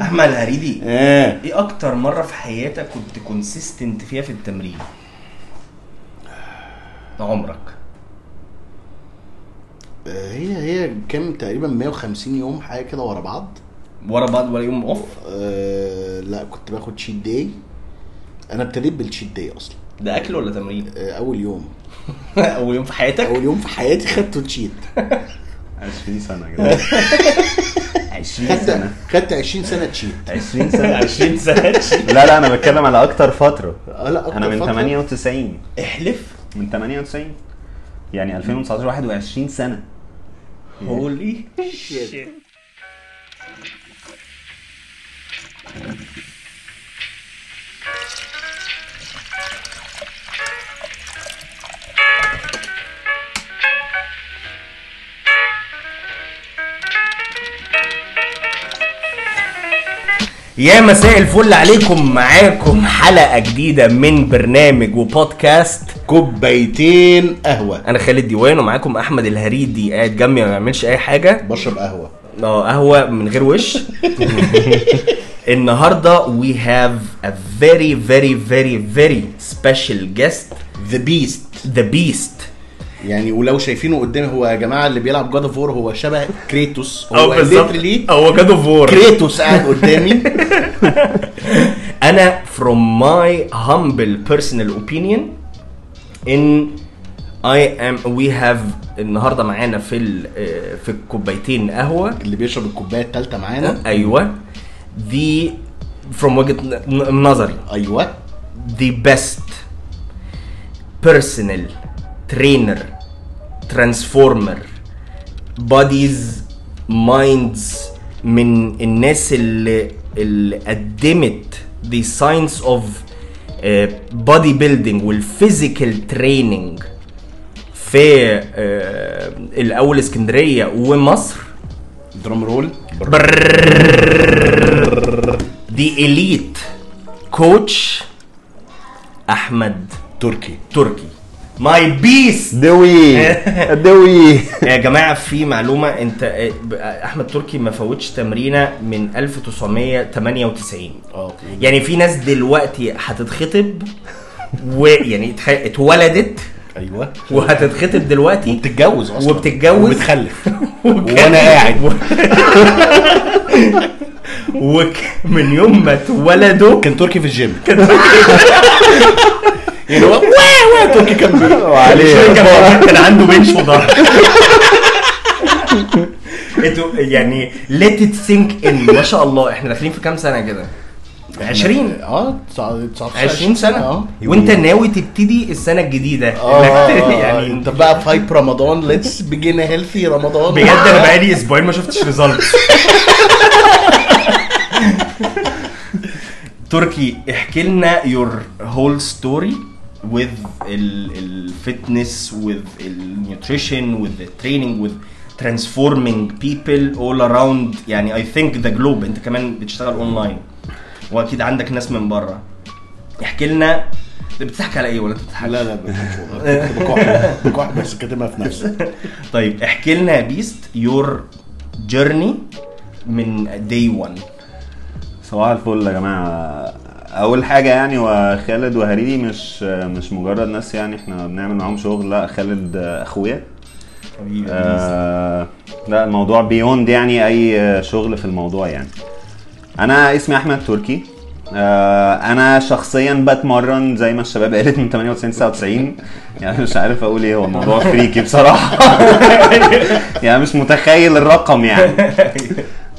احمد الهريدي إيه. إيه أكتر مرة في حياتك كنت consistent فيها في التمرين؟ عمرك. آه، هي هي كام؟ تقريبا 150 يوم حاجة كده ورا بعض. ورا بعض ولا يوم off أه لا كنت باخد cheat day أنا ابتديت بال cheat day أصلا. ده أكل ولا تمرين؟ أه أول يوم. أول يوم في حياتك؟ أول يوم في حياتي خدته cheat 20 سنة كده. 20 خدت خدت 20 سنة تشيت. 20 سنة 20 سنة لا لا أنا بتكلم على أكتر فترة. آه لا أنا من فترة- 98 احلف. من 98 يعني 2019 21 سنة. هولي شيت يا مساء الفل عليكم معاكم حلقة جديدة من برنامج وبودكاست كوبايتين قهوة. أنا خالد ديوان ومعاكم أحمد الهريدي قاعد جنبي ما بيعملش أي حاجة. بشرب قهوة. آه قهوة من غير وش. النهاردة we have a very very very very special guest. the beast the beast. يعني ولو شايفينه قدامي هو يا جماعة اللي بيلعب God of War هو شبه كريتوس. هو literally هو God of War كريتوس قاعد قدامي. أنا from my humble personal opinion in I am we have النهارده معانا في آه، في الكوبايتين قهوة. اللي بيشرب الكوباية الثالثه معانا. أيوه. The from وجهة نظري. أيوه. The best personal trainer transformer bodies minds من الناس اللي اللي قدمت the science of uh, body building وال physical training في uh, الأول اسكندريه ومصر drum roll the elite coach احمد تركي تركي ماي بيست دوي دوي يا جماعة في معلومة انت أحمد تركي ما فوتش تمرينة من 1998 آه يعني في ناس دلوقتي هتتخطب ويعني اتولدت أيوه. وهتتخطب دلوقتي وبتتجوز أصلا. وبتتجوز. وبتخلف. وأنا قاعد. ومن يوم ما اتولدوا. كان تركي في الجيم. يعني هو واه واه تركي كان وعليه كان عنده بنش في ظهره أنتوا يعني let it sink in. ما شاء الله. إحنا داخلين في كام سنة كده؟ 20 آه 19 20 سنة. آه. وانت ناوي تبتدي السنة الجديدة. آه. يعني انت بقى vibe رمضان let's begin healthy رمضان بجد أنا بقالي أسبوعين ما شفتش result تركي احكي لنا your whole story. With الفitness with ال nutrition with the training with transforming people all around. يعني I think the globe. انت كمان بتشتغل اونلاين واكيد عندك ناس من بره احكي لنا. بتضحك على إيه ولا أنت بتضحك لا لا بكح بكح بس كاتمها في نفسي طيب احكي لنا يا beast your جيرني من داي 1 صباح الفل يا جماعة. أول حاجة يعني وخالد وهريدي مش مش مجرد ناس يعني إحنا بنعمل معاهم شغل. لأ خالد أخويا. آه لأ الموضوع بيوند يعني أي شغل في الموضوع يعني. أنا اسمي أحمد تركي. آه أنا شخصيا بتمرن زي ما الشباب قالت من 98 99 يعني مش عارف أقول إيه هو الموضوع فريكي بصراحة. يعني مش متخيل الرقم يعني.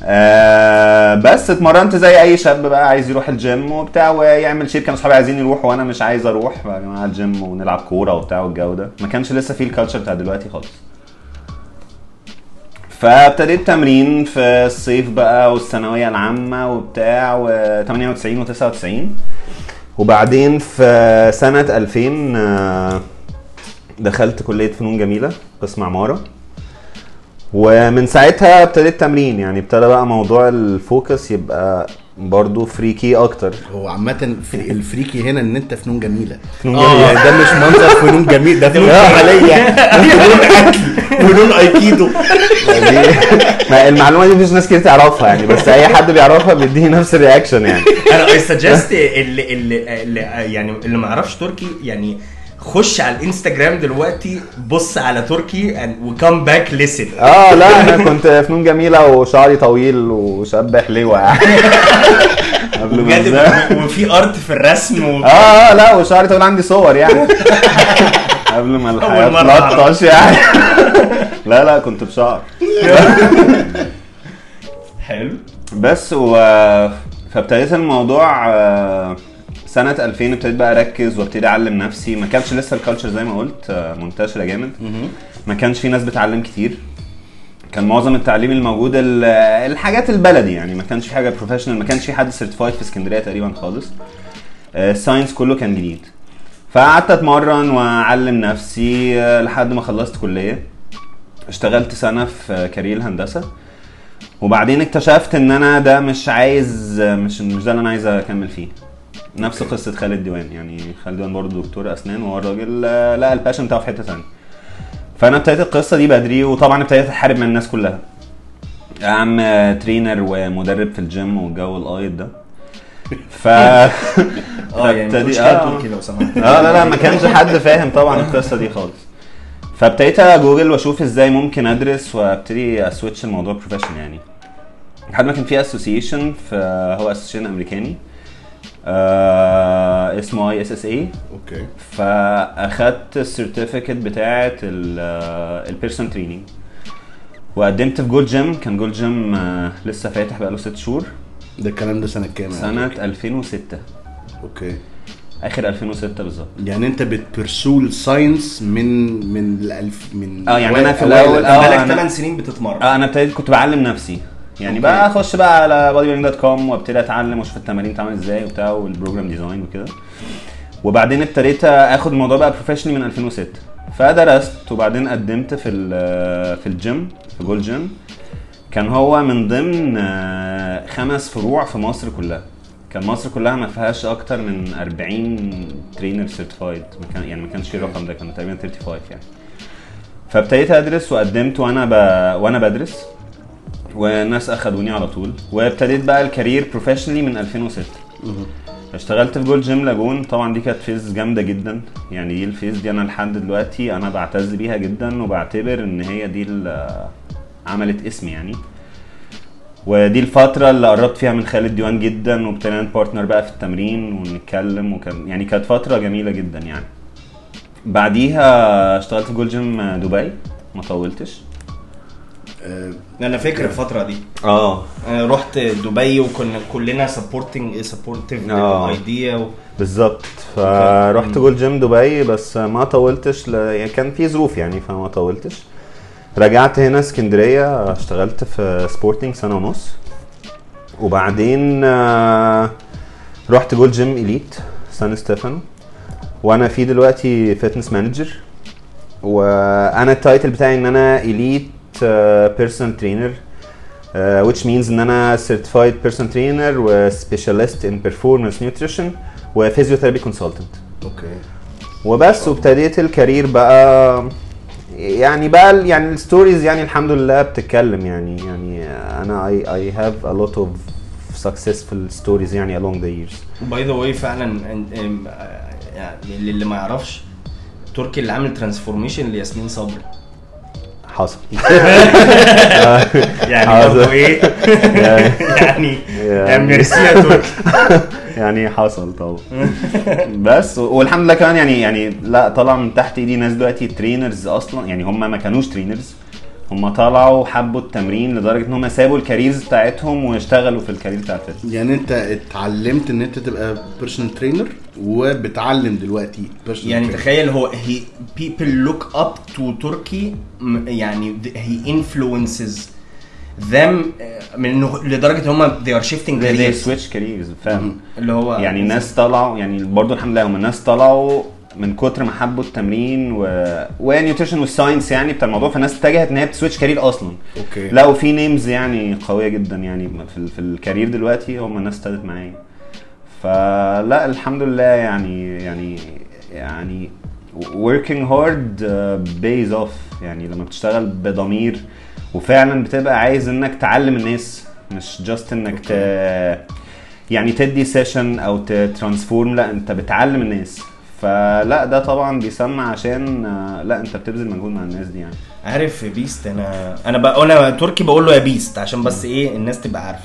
آه بس اتمرنت زي أي شاب بقى عايز يروح الجيم وبتاع ويعمل shape. كانوا أصحابي عايزين يروحوا وأنا مش عايز أروح. يا جماعة الجيم ونلعب كورة وبتاع والجو ده. ما كانش لسه فيه ال culture بتاع دلوقتي خالص. فابتديت تمرين في الصيف بقى والثانوية العامة وبتاع و 98 و 99 وبعدين في سنة 2000 آه، دخلت كلية فنون جميلة قسم عمارة. ومن ساعتها ابتديت تمرين يعني ابتدى بقى موضوع ال focus يبقى برضو freaky أكتر. هو عامة ال freaky هنا إن أنت فنون جميلة. فنون جميلة. يعني ده مش منظر فنون جميل ده فنون عملية فنون أكل فنون أيكيدو. دي ما المعلومة دي مفيش ناس كتير تعرفها يعني بس أي حد بيعرفها بيديني نفس ال reaction يعني. أنا I suggest اللي اللي اللي يعني اللي ما يعرفش تركي يعني خش على الانستجرام دلوقتي بص على تركي وكم باك ليسن آه لا أنا كنت فنون جميلة وشعري طويل وشاب حلوة يعني. قبل. وفي ارت في الرسم و... آه آه لا وشعري طويل عندي صور يعني. قبل ما الحياة. تلطش يعني. لا لا كنت بشعر. حلو. بس و فابتديت الموضوع آه، سنة 2000 ابتديت بقى أركز وأبتدي أعلم نفسي. ما كانش لسه ال culture زي ما قلت آه، منتشرة جامد. ما كانش في ناس بتعلم كتير. كان معظم التعليم الموجود ال- الحاجات البلدي يعني. ما كانش في حاجة professional ما كانش في حد certified في اسكندرية تقريبا خالص. آه، ال science كله كان جديد. فقعدت أتمرن وأعلم نفسي آه، لحد ما خلصت كلية. اشتغلت سنة في career الهندسة. وبعدين اكتشفت إن أنا ده مش عايز مش مش ده اللي أنا عايز أكمل فيه. نفس قصة خالد ديوان يعني خالد ديوان برضه دكتور أسنان وهو الراجل لقى ال passion بتاعه في حتة ثانية فأنا ابتديت القصة دي بدري وطبعا ابتديت أحارب من الناس كلها. عم trainer ومدرب في الجيم والجو الأيض ده. ف آه يعني. حاجة تركي لو سمحت. آه لا لا ما كانش حد فاهم طبعا القصة دي خالص. فابتديت أجوجل وأشوف إزاي ممكن أدرس وأبتدي أ switch الموضوع professional يعني. لحد ما كان في اسوسيشن هو اسوسيشن أمريكاني. آه اسمه ISSA okay. فأخدت ال certificate بتاعه ال personal training وقدمت في Gold's Gym كان Gold's Gym آه لسه فاتح بقاله ست شهور. ده الكلام ده سنة كام يعني؟ سنة 2006 okay. آخر 2006 بالظبط. يعني أنت بت pursue ال science من من الألف من آه، يعني أنا في الألف. آه، بقالك أنا- 8 سنين بتتمرن. آه أنا ابتديت كنت بعلم نفسي. يعني. بقى اخش بقى على bodybuilding.com وابتدي اتعلم واشوف التمارين بتتعمل إزاي وبتاع وال program design وكده. وبعدين ابتديت اخد الموضوع بقى professionally من 2006 فدرست وبعدين قدمت في في الجيم في Gold's Gym كان هو من ضمن خمس فروع في مصر كلها. كان مصر كلها ما فيهاش أكتر من 40 trainer certified يعني ما كانش في الرقم ده كان تقريبا 35 يعني. فابتديت أدرس وقدمت وأنا ب... وأنا بدرس. والناس أخدوني على طول. وابتديت بقى ال career professionally من 2006 اشتغلت في Gold's Gym لاجون. طبعا دي كانت phase جامدة جدا. يعني دي ال phase دي أنا لحد دلوقتي أنا بعتز بيها جدا وبعتبر إن هي دي اللي عملت اسمي يعني. ودي الفترة اللي قربت فيها من خالد ديوان جدا وابتدينا partner بقى في التمرين ونتكلم وكان يعني كانت فترة جميلة جدا يعني. بعديها اشتغلت في Gold's Gym دبي ما طولتش. أنا فاكر الفترة دي. آه. أنا رحت دبي وكنا كلنا supporting supportive آه. ايديا و... بالظبط. فرحت Gold's Gym دبي بس ما طولتش ل... يعني كان في ظروف يعني فما طولتش. رجعت هنا اسكندرية اشتغلت في سبورتنج سنة ونص. وبعدين آه، رحت Gold's Gym Elite سان ستيفانو. وأنا في دلوقتي fitness manager وأنا ال title بتاعي إن أنا elite personal trainer which means ان أنا certified personal trainer و specialist in performance nutrition و physiotherapy consultant. okay وبس وابتديت ال career بقى يعني بقى يعني ال stories يعني الحمد لله بتتكلم يعني يعني أنا I, I have a lot of successful stories يعني along the years. by the way فعلا يعني اللي ما يعرفش تركي اللي عامل transformation لياسمين صبري. حصل يعني. برضه إيه؟ يعني يعني- يعني ميرسي يا تركي يعني حصل طبعا. بس والحمد لله كمان يعني يعني لا طلع من تحت إيدي ناس دلوقتي trainers أصلا يعني هم ما كانوش trainers هم طلعوا حبوا التمرين لدرجة إن هم سابوا ال careers بتاعتهم واشتغلوا في ال career بتاع ال fitness يعني أنت اتعلمت إن أنت تبقى personal trainer وبتعلم دلوقتي personal يعني trainer. تخيل هو he, people look up to تركي يعني he influences them آه، من لدرجة إن هم they are shifting they careers. switch careers فاهم؟ اللي هو يعني الناس طلعوا يعني برضه الحمد لله هم الناس طلعوا من كتر ما حبوا التمرين و و nutrition وال science يعني بتاع الموضوع فالناس اتجهت إن هي بت switch career أصلا. okay. لا وفي names يعني قوية جدا يعني في, ال- في ال career دلوقتي هم الناس ابتدت معايا. فلا الحمد لله يعني يعني يعني working hard uh, pays off. يعني لما بتشتغل بضمير وفعلا بتبقى عايز إنك تعلم الناس مش just إنك ت يعني تدي session أو transform لا أنت بتعلم الناس. فلا ده طبعا بيسمع عشان آه، لا أنت بتبذل مجهود مع الناس دي يعني. عارف يا beast أنا أنا بقول أنا تركي بقول له يا beast عشان بس إيه الناس تبقى عارفة.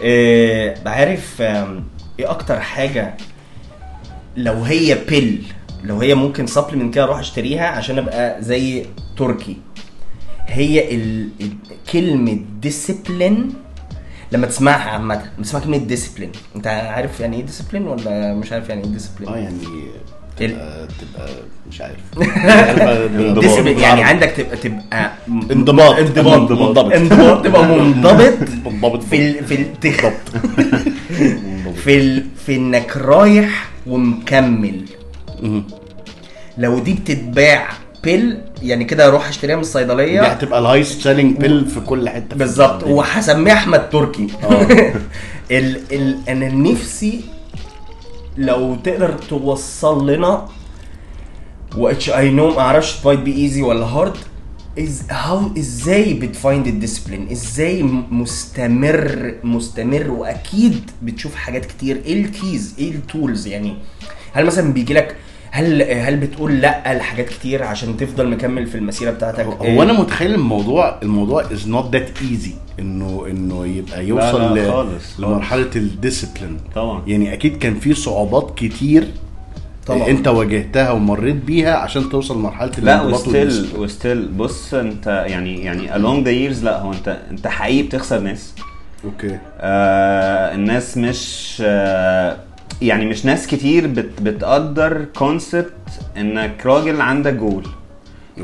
إيه عارف إيه أكتر حاجة لو هي pill لو هي ممكن supplement كده أروح أشتريها عشان أبقى زي تركي؟ هي ال... كلمة discipline لما تسمعها عامة لما تسمع كلمة discipline أنت عارف يعني إيه discipline ولا مش عارف يعني إيه discipline آه يعني تبقى تبقى مش عارف انضباط. يعني عندك تبقى تبقى انضباط. انضباط منضبط. انضباط تبقى منضبط منضبط في. في ال... في. في انك رايح ومكمل. لو دي بتتباع pill يعني كده أروح اشتريها من دي الصيدليه هتبقى ال highest selling pill في كل حتة بالظبط الدنيا. وهسميه أحمد تركي آه. ال... ال... أنا نفسي لو تقدر توصل لنا which I know ما أعرفش might be easy ولا hard is how إزاي بت find ال discipline إزاي مستمر مستمر وأكيد بتشوف حاجات كتير. إيه ال keys إيه ال tools يعني؟ هل مثلا بيجي لك هل هل بتقول لأ لحاجات كتير عشان تفضل مكمل في المسيرة بتاعتك؟ هو أنا متخيل الموضوع الموضوع is not that easy إنه إنه يبقى يوصل لا، ل- خالص، لمرحلة ال discipline طبعا. يعني أكيد كان في صعوبات كتير طبعا. أنت واجهتها ومريت بيها عشان توصل لمرحلة لا و still. و still بص أنت يعني يعني along the years لأ هو أنت أنت حقيقي بتخسر ناس. okay. آه الناس مش آه يعني مش ناس كتير بت بتقدر concept إنك راجل عندك جول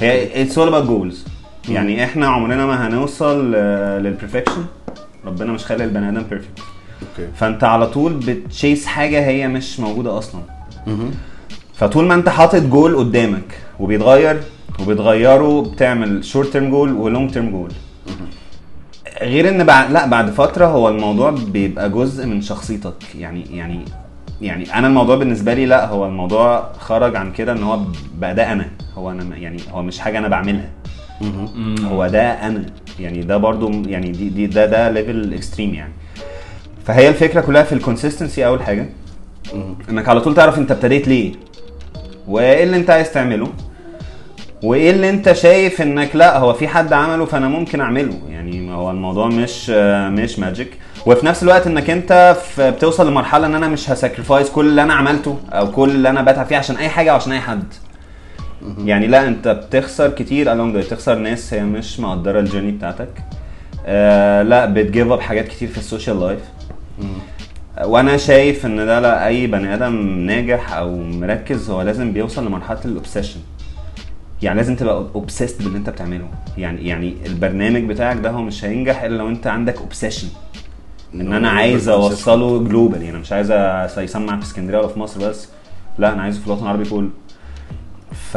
هي it's all about goals يعني إحنا عمرنا ما هنوصل لل perfection ربنا مش خالق البني آدم perfect okay فأنت على طول بت chase حاجة هي مش موجودة أصلا. مهم. فطول ما أنت حاطط جول قدامك وبيتغير وبتغيره بتعمل short term goal و long term goal غير إن بعد لا بعد فترة هو الموضوع بيبقى جزء من شخصيتك. يعني يعني يعني أنا الموضوع بالنسبة لي لا هو الموضوع خرج عن كده إن هو بقى ده أنا. هو أنا يعني هو مش حاجة أنا بعملها. هو ده أنا. يعني ده برضو يعني دي, دي ده ده level extreme يعني. فهي الفكرة كلها في ال consistency أول حاجة. إنك على طول تعرف أنت ابتديت ليه. وإيه اللي أنت عايز تعمله. وإيه اللي أنت شايف إنك لا هو في حد عمله فأنا ممكن أعمله. يعني هو الموضوع مش مش magic وفي نفس الوقت انك انت بتوصل لمرحلة ان أنا مش ه sacrifice كل اللي أنا عملته أو كل اللي أنا بتعب فيه عشان اي حاجة أو عشان اي حد. يعني لا انت بتخسر كتير along the way. بتخسر ناس هي مش مقدرة ال journey بتاعتك. آه لا بت give up حاجات كتير في ال social life وأنا شايف ان ده لا اي بني آدم ناجح أو مركز هو لازم بيوصل لمرحلة ال obsession يعني لازم تبقى obsessed باللي انت بتعمله. يعني يعني البرنامج بتاعك ده هو مش هينجح إلا لو انت عندك obsession إن أنا عايز أوصله global يعني مش عايز يسمع في اسكندرية ولا في مصر بس. لا أنا عايزه في الوطن العربي كله. ف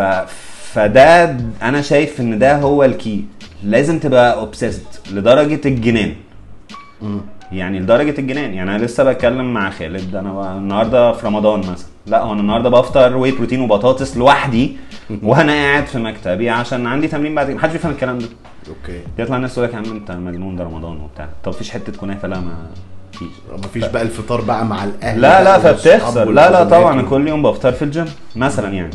فده أنا شايف إن ده هو ال key لازم تبقى obsessed لدرجة الجنان. يعني لدرجة الجنان. يعني أنا لسه بتكلم مع خالد. أنا النهارده في رمضان مثلا. لا هو أنا النهارده بفطر whey protein وبطاطس لوحدي وأنا قاعد في مكتبي عشان عندي تمرين بعد محدش بيفهم الكلام ده. okay. يطلع الناس تقول لك يا عم أنت مجنون ده رمضان وبتاع. طب فيش حتة كنافة؟ لا ما فيش. مفيش بقى الفطار بقى مع الأهل لا لا فبتخسر. لا لا طبعا أنا كل يوم بفطر في الجيم مثلا يعني.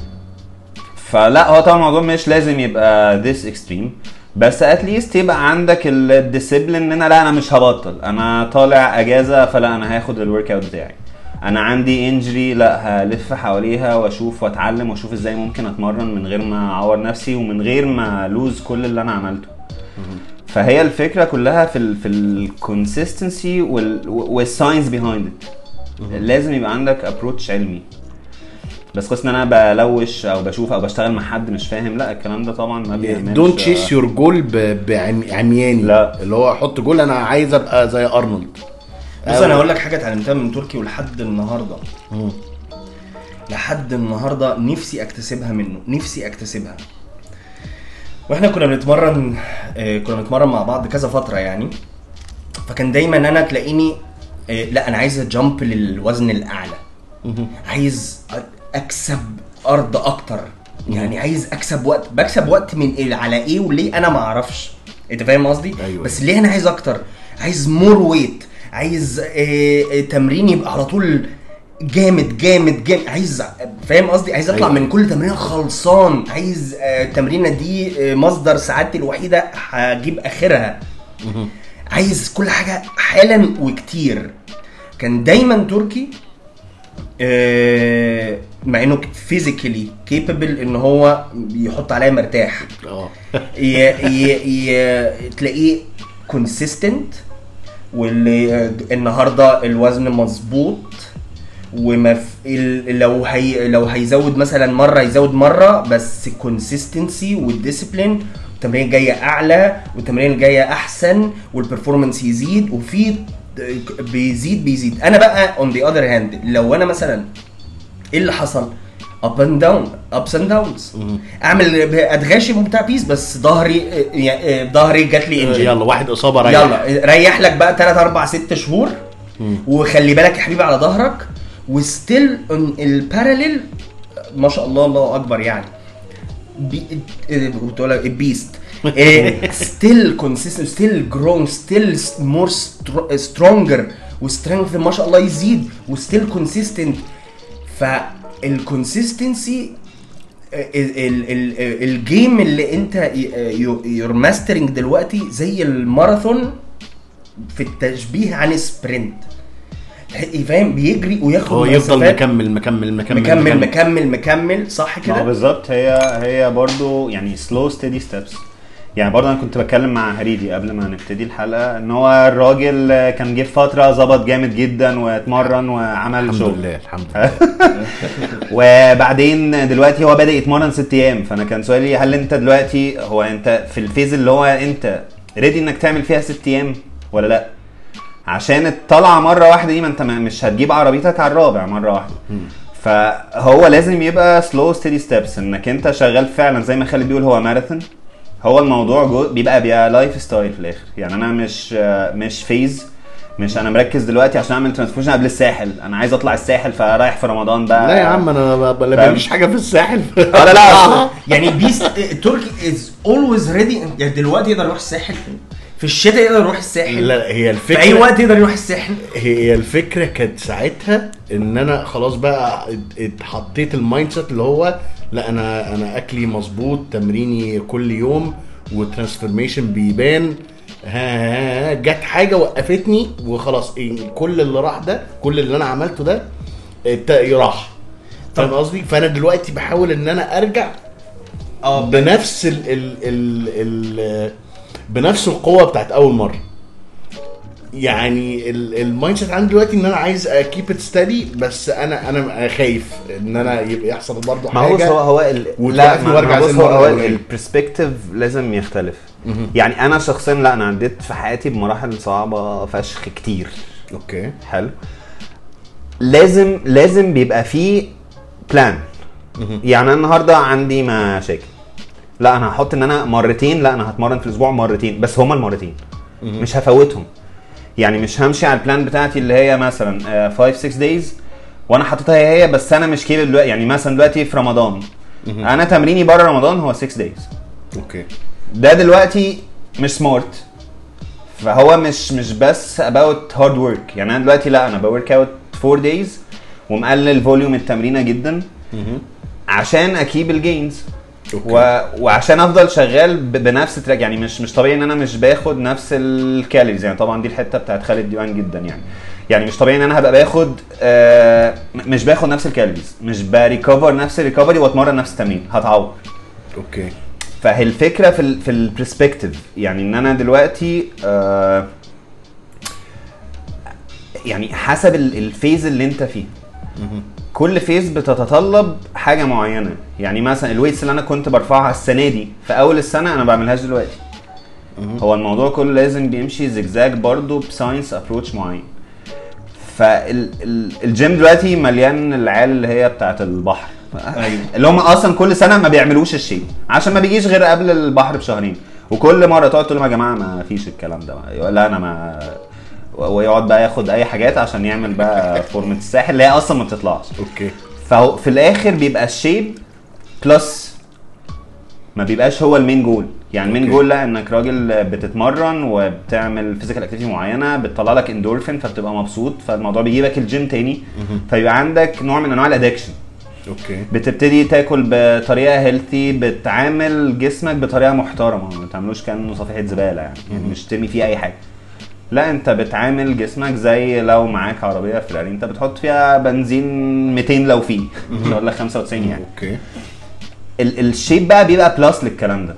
فلا هو طبعا الموضوع مش لازم يبقى this extreme. بس at least يبقى عندك ال discipline إن أنا لا أنا مش هبطل. أنا طالع أجازة فلا أنا هاخد ال workout بتاعي. أنا عندي injury لا هلف حواليها وأشوف وأتعلم وأشوف إزاي ممكن أتمرن من غير ما أعور نفسي ومن غير ما lose كل اللي أنا عملته. فهي الفكرة كلها في ال في ال consistency وال science behind لازم يبقى عندك approach علمي. بس قصة إن أنا ب push أو بشوف أو بشتغل مع حد مش فاهم لا الكلام ده طبعا ما بيعملش don't chase your goal بعمياني لا. اللي هو حط جول أنا عايز أبقى زي أرنولد. بص أنا هقول لك حاجة اتعلمتها من تركي ولحد النهارده. لحد النهارده نفسي أكتسبها منه نفسي أكتسبها. وإحنا كنا بنتمرن آه، كنا بنتمرن مع بعض كذا فترة يعني. فكان دايما أنا تلاقيني آه، لا أنا عايز أجامب للوزن الأعلى. عايز أكسب أرض أكتر. يعني عايز أكسب وقت بكسب وقت من إيه على إيه وليه؟ أنا ما أعرفش. أنت فاهم قصدي؟ أيوة. بس ليه أنا عايز أكتر؟ عايز مور ويت عايز آه، آه، تمرين يبقى على طول جامد جامد جامد. عايز فاهم قصدي؟ عايز أطلع أيوة. من كل تمرين خلصان. عايز آه، التمرينه دي آه، مصدر سعادتي الوحيدة هجيب آخرها. عايز كل حاجة حالا وكتير. كان دايما تركي آه، مع إنه physically capable إن هو يحط عليا مرتاح آه. تلاقيه consistent واللي النهارده الوزن مظبوط وما. لو هي لو هيزود مثلا مرة يزود مرة بس consistency وال discipline التمرين الجاية أعلى والتمرين الجاية أحسن وال performance يزيد وفي بيزيد بيزيد أنا بقى on the other hand لو أنا مثلا إيه اللي حصل؟ up and down ups and downs أعمل أتغاشم وبتاع بيس بس ظهري يعني ظهري جات لي injury يلا واحد إصابة ريح. يلا ريح لك بقى 3 4 6 شهور. وخلي بالك يا حبيبي على ظهرك. وستيل الباراليل ما شاء الله الله أكبر يعني. بي كنت أقول بيست ستيل كونسيستنت ستيل جرون ستيل مور سترونجر وسترينث ما شاء الله يزيد. وستيل كونسيستنت فالكونسيستنسي الجيم اللي انت يور ماسترنج دلوقتي زي الماراثون في التشبيه عن sprint فاهم؟ بيجري وياخد هو يفضل مسافات. مكمل مكمل مكمل مكمل مكمل. مكمل صح كده؟ بالظبط هي هي برضو يعني slow steady steps يعني برضه أنا كنت بتكلم مع هريدي قبل ما نبتدي الحلقة إن هو الراجل كان جه فترة ظبط جامد جدا واتمرن وعمل الحمد شغل. لله الحمد لله. وبعدين دلوقتي هو بدأ يتمرن ست أيام. فأنا كان سؤالي هل أنت دلوقتي هو أنت في ال phase اللي هو أنت ready إنك تعمل فيها ست أيام ولا لأ؟ عشان الطلعه مرة واحدة دي ما أنت مش هتجيب عربيتك على الرابع مرة واحدة. فهو لازم يبقى slow steady steps إنك أنت شغال فعلا زي ما خالد بيقول هو ماراثون هو الموضوع جو بيبقى بيبقى lifestyle في الآخر. يعني أنا مش مش phase مش أنا مركز دلوقتي عشان أعمل transformation قبل الساحل. أنا عايز أطلع الساحل فرايح في رمضان بقى. لا يا عم أنا ما؟ ماليش حاجة في الساحل. آه لا لا يعني best تركي is always ready يعني دلوقتي يقدر يروح الساحل. في الشتاء يقدر يروح الساحل. لا هي في الفكرة اي وقت يقدر يروح الساحل. هي الفكرة كانت ساعتها إن أنا خلاص بقى ات- اتحطيت ال mindset اللي هو لا أنا أنا أكلي مظبوط تمريني كل يوم و transformation بيبان. ها ها ها جت حاجة وقفتني وخلاص إيه، كل اللي راح ده كل اللي أنا عملته ده راح. فاهم قصدي؟ فأنا دلوقتي بحاول إن أنا أرجع آه بنفس ال ال ال ال بنفس القوة بتاعت أول مرة. يعني ال mindset عندي دلوقتي إن أنا عايز أ keep it steady بس أنا أنا خايف إن أنا يبقى يحصل برضه ما هو حاجة هو هو ال... لا ما بص هو, هو. ال perspective لازم يختلف. يعني أنا شخصيا لا أنا عديت في حياتي بمراحل صعبة فشخ كتير. okay. حلو. لازم لازم بيبقى فيه plan يعني النهارده عندي مشاكل. لا أنا هحط إن أنا مرتين لا أنا هتمرن في الأسبوع مرتين بس هما المرتين. مش هفوتهم. يعني مش همشي على ال plan بتاعتي اللي هي مثلا 5 6 days وأنا حاططها هي هي بس أنا مش capable دلوقتي يعني مثلا دلوقتي في رمضان. أنا تمريني بره رمضان هو 6 days okay. ده دلوقتي مش smart فهو مش مش بس about hard work. يعني أنا دلوقتي لا أنا ب work out 4 days ومقلل volume التمرينة جدا عشان أ keep ال gains okay. و... وعشان أفضل شغال ب... بنفس track يعني مش مش طبيعي إن أنا مش باخد نفس ال calories يعني طبعا دي الحتة بتاعت خالد ديوان جدا يعني. يعني مش طبيعي إن أنا هبقى باخد آه مش باخد نفس ال calories مش ب recover نفس ال recovery وأتمرن نفس التمرين هتعور. okay. فهي الفكرة في ال في ال perspective يعني إن أنا دلوقتي آه يعني حسب ال- ال phase اللي أنت فيه. كل phase بتتطلب حاجة معينة. يعني مثلا ال weights اللي أنا كنت برفعها السنة دي في أول السنة أنا بعملهاش دلوقتي. هو الموضوع كله لازم بيمشي زجزاج برضه ب science approach معين. فالجيم دلوقتي مليان العيال اللي هي بتاعت البحر. أيوه. اللي هم أصلا كل سنة ما بيعملوش الشيء عشان ما بيجيش غير قبل البحر بشهرين. وكل مرة تقعد تقول لهم يا جماعة ما فيش الكلام ده. يقول لأ أنا ما ويقعد بقى ياخد أي حاجات عشان يعمل بقى فورمه الساحل اللي هي أصلا ما بتطلعش. okay. فهو في الآخر بيبقى ال shape plus ما بيبقاش هو ال main goal يعني ال main. goal لا إنك راجل بتتمرن وبتعمل physical activity معينة بتطلع لك اندورفين فبتبقى مبسوط فالموضوع بيجيبك الجيم تاني. فيبقى عندك نوع من أنواع ال addiction okay. بتبتدي تاكل بطريقة healthy بتعامل جسمك بطريقة محترمة ما تعملوش كأنه صفيحه زبالة يعني, يعني مش ترمي فيه أي حاجة. لا انت بتعامل جسمك زي لو معاك عربية فيراري انت بتحط فيها بنزين 200 لو فيه. لك 95 يعني. okay. ال- ال shape بقى بيبقى plus للكلام ده.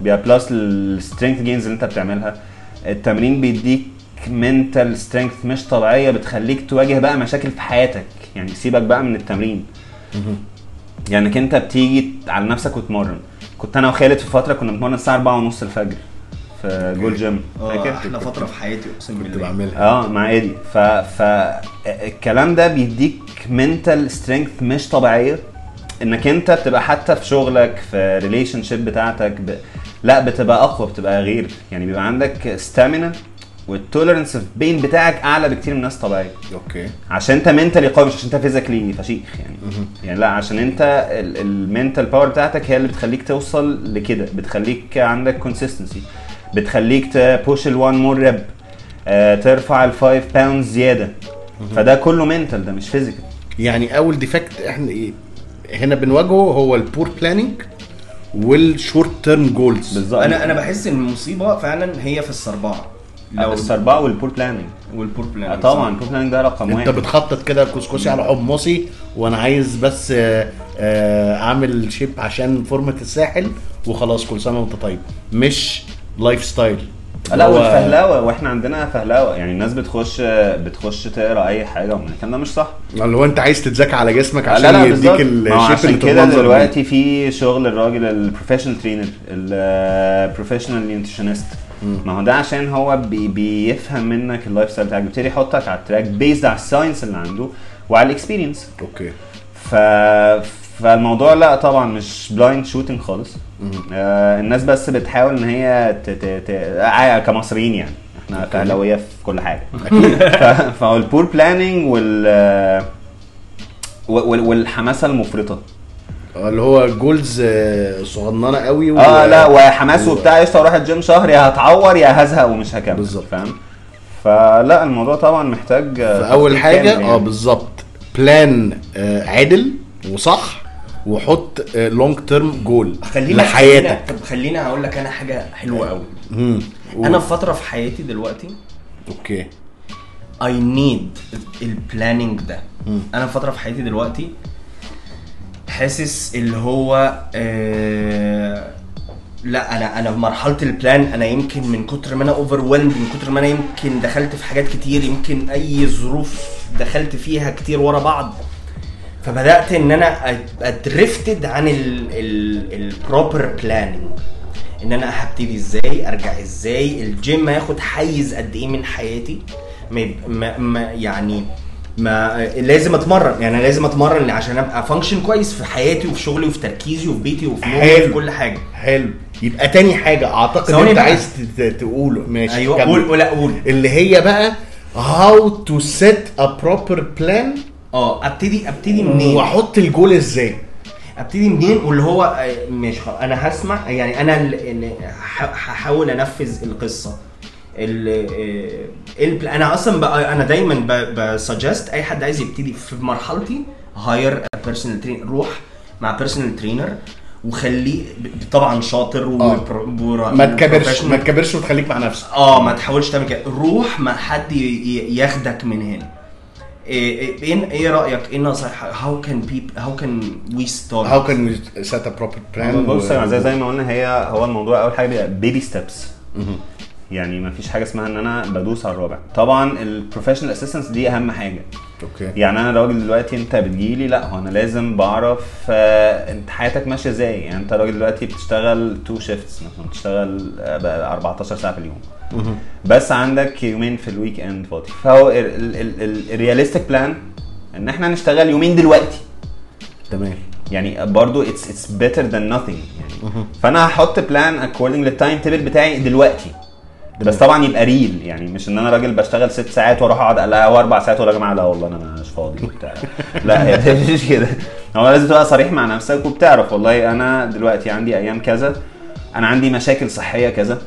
بيبقى plus لل strength gains اللي انت بتعملها. التمرين بيديك mental strength مش طبيعية بتخليك تواجه بقى مشاكل في حياتك. يعني سيبك بقى من التمرين. يعني انت بتيجي على نفسك وتمرن. كنت أنا وخالد في فترة كنا بنتمرن الساعة 4 ونص الفجر. في Gold's Gym. آه فاكر أحلى فترة في حياتي أقسم كنت بالله. بعملها. آه مع إيدي. ف ف الكلام ده بيديك mental strength مش طبيعية. إنك أنت بتبقى حتى في شغلك في relationship بتاعتك ب... لا بتبقى أقوى بتبقى غير. يعني بيبقى عندك stamina وال tolerance pain بتاعك أعلى بكتير من الناس طبيعية. okay. عشان أنت mentally قوي مش عشان أنت physically فشيخ يعني. يعني لا عشان أنت ال mental power بتاعتك هي اللي بتخليك توصل لكده بتخليك عندك consistency بتخليك ت push ال1 more rep ترفع ال 5 pound زيادة. فده كله mental ده مش physical يعني أول defect إحنا إيه هنا بنواجهه هو ال poor planning وال short term goals بالظبط. أنا أنا بحس إن المصيبة فعلا هي في السربعه لو السربعه وال poor planning وال poor plan آه طبعا ال poor planning ده رقم أنت واحد. بتخطط كده كسكسي على حمصي وأنا عايز بس آه، آه، أعمل shape عشان فورمه الساحل وخلاص كل سنة وأنت طيب. مش lifestyle لا والفهلاوة وإحنا عندنا فهلاوة. يعني الناس بتخش بتخش تقرأ أي حاجة الكلام ده مش صح؟ اللي هو أنت عايز تتذاكى على جسمك عشان لا لا يديك الشيب اللي كده. دلوقتي في شغل الراجل ال professional trainer ال professional nutritionist ما هو ده عشان هو بي بيفهم منك ال lifestyle بتاعك بيبتدي يحطك على ال track based على ال science اللي عنده وعلى ال experience okay. ف فالموضوع لا طبعا مش blind shooting خالص. آه الناس بس بتحاول إن هي ت... ت... ت... آه كمصريين يعني. إحنا فهلويه في كل حاجة. ف- فهو ال poor planning وال آه، وال- والحماسة المفرطة. اللي هو goals آه، صغننة قوي و... آه لا وحماس و- وبتاع قشطة أروح الجيم شهر يا هتعور يا هزهق ومش هكمل بالظبط. فاهم؟ فلا الموضوع طبعا محتاج آه، تفكير حاجة كامل آه يعني. بالظبط. plan آه، عدل وصح وحط long term goal لحياتك. طب خلينا هقول لك أنا حاجة حلوة قوي مم. أنا في فترة في حياتي دلوقتي okay. I need ال planning ده. أنا في فترة في حياتي دلوقتي حاسس اللي هو آه لا أنا أنا في مرحلة ال plan أنا يمكن من كتر ما أنا over من كتر ما أنا يمكن دخلت في حاجات كتير يمكن أي ظروف دخلت فيها كتير ورا بعض فبدأت إن أنا I drifted عن ال proper planning إن أنا هبتدي إزاي أرجع إزاي الجيم هياخد حيز قد إيه من حياتي. ما, ما, ما يعني ما لازم أتمرن. يعني لازم أتمرن عشان أبقى function كويس في حياتي وفي شغلي وفي تركيزي وفي بيتي وفي نومي. وفي كل حاجة. حلو. يبقى تاني حاجة أعتقد أنت بقى. عايز تقوله. ماشي أيوه كمل. قول لا قول. اللي هي بقى how to set a proper plan آه ابتدي ابتدي منين؟ واحط الجول إزاي؟ ابتدي منين؟ واللي هو آه، مش أنا هسمع يعني أنا هحاول انفذ القصة. ال آه، أنا أصلا بقى أنا دايما ب suggest أي حد عايز يبتدي في مرحلتي hire personal trainer روح مع personal trainer وخليه طبعا شاطر آه. وبرو- ما تكبرش. ما تكبرش وتخليك مع نفسك. آه ما تحاولش تعمل كده. روح مع حد ياخدك من هنا. إيه إيه إيه إيه رأيك؟ إيه النصائح how can people how can we start how can we set a proper plan بص زي زي ما قلنا هي هو الموضوع أول حاجة بيبقى baby steps يعني ما فيش حاجة اسمها إن أنا بدوس على الرابع. طبعا ال professional assistance دي أهم حاجة. okay. يعني أنا راجل دلوقتي أنت بتجيلي لأ هو أنا لازم بعرف آه، أنت حياتك ماشية إزاي؟ يعني أنت راجل دلوقتي بتشتغل two shifts مثلا بتشتغل آه، بقى 14 ساعة في اليوم. بس عندك يومين في ال weekend فاضي. فهو ال realistic plan إن إحنا نشتغل يومين دلوقتي. تمام. يعني برضو it's it's better than nothing. يعني فأنا هحط plan according لل timetable بتاعي دلوقتي. بس طبعا يبقى real يعني مش إن أنا راجل بشتغل ست ساعات وأروح أقعد لا واربع ساعات ولا يا جماعة لا والله أنا مش فاضي وبتاع. لا هي مش كده. هو لازم تبقى صريح مع نفسك وبتعرف والله أنا دلوقتي عندي أيام كذا. أنا عندي مشاكل صحية كذا.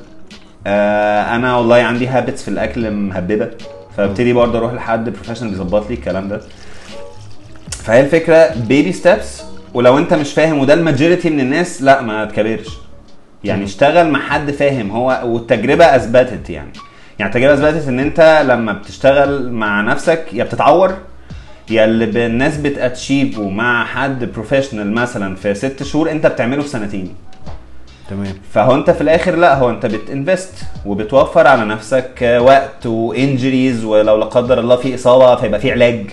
آه أنا والله عندي habits في الأكل مهببة فابتدي برضه أروح لحد professional يظبط لي الكلام ده. فهي الفكرة baby steps ولو أنت مش فاهم وده ال majority من الناس لا ما تكبرش. يعني اشتغل مع حد فاهم هو والتجربة أثبتت يعني. يعني التجربة أثبتت إن أنت لما بتشتغل مع نفسك يا بتتعور يا اللي الناس بت achieve ه مع حد professional مثلا في ست شهور أنت بتعمله في سنتين. تمام. فهو انت في الآخر لا هو انت بت invest وبتوفر على نفسك وقت و injuries ولو لا قدر الله في إصابة فيبقى في علاج.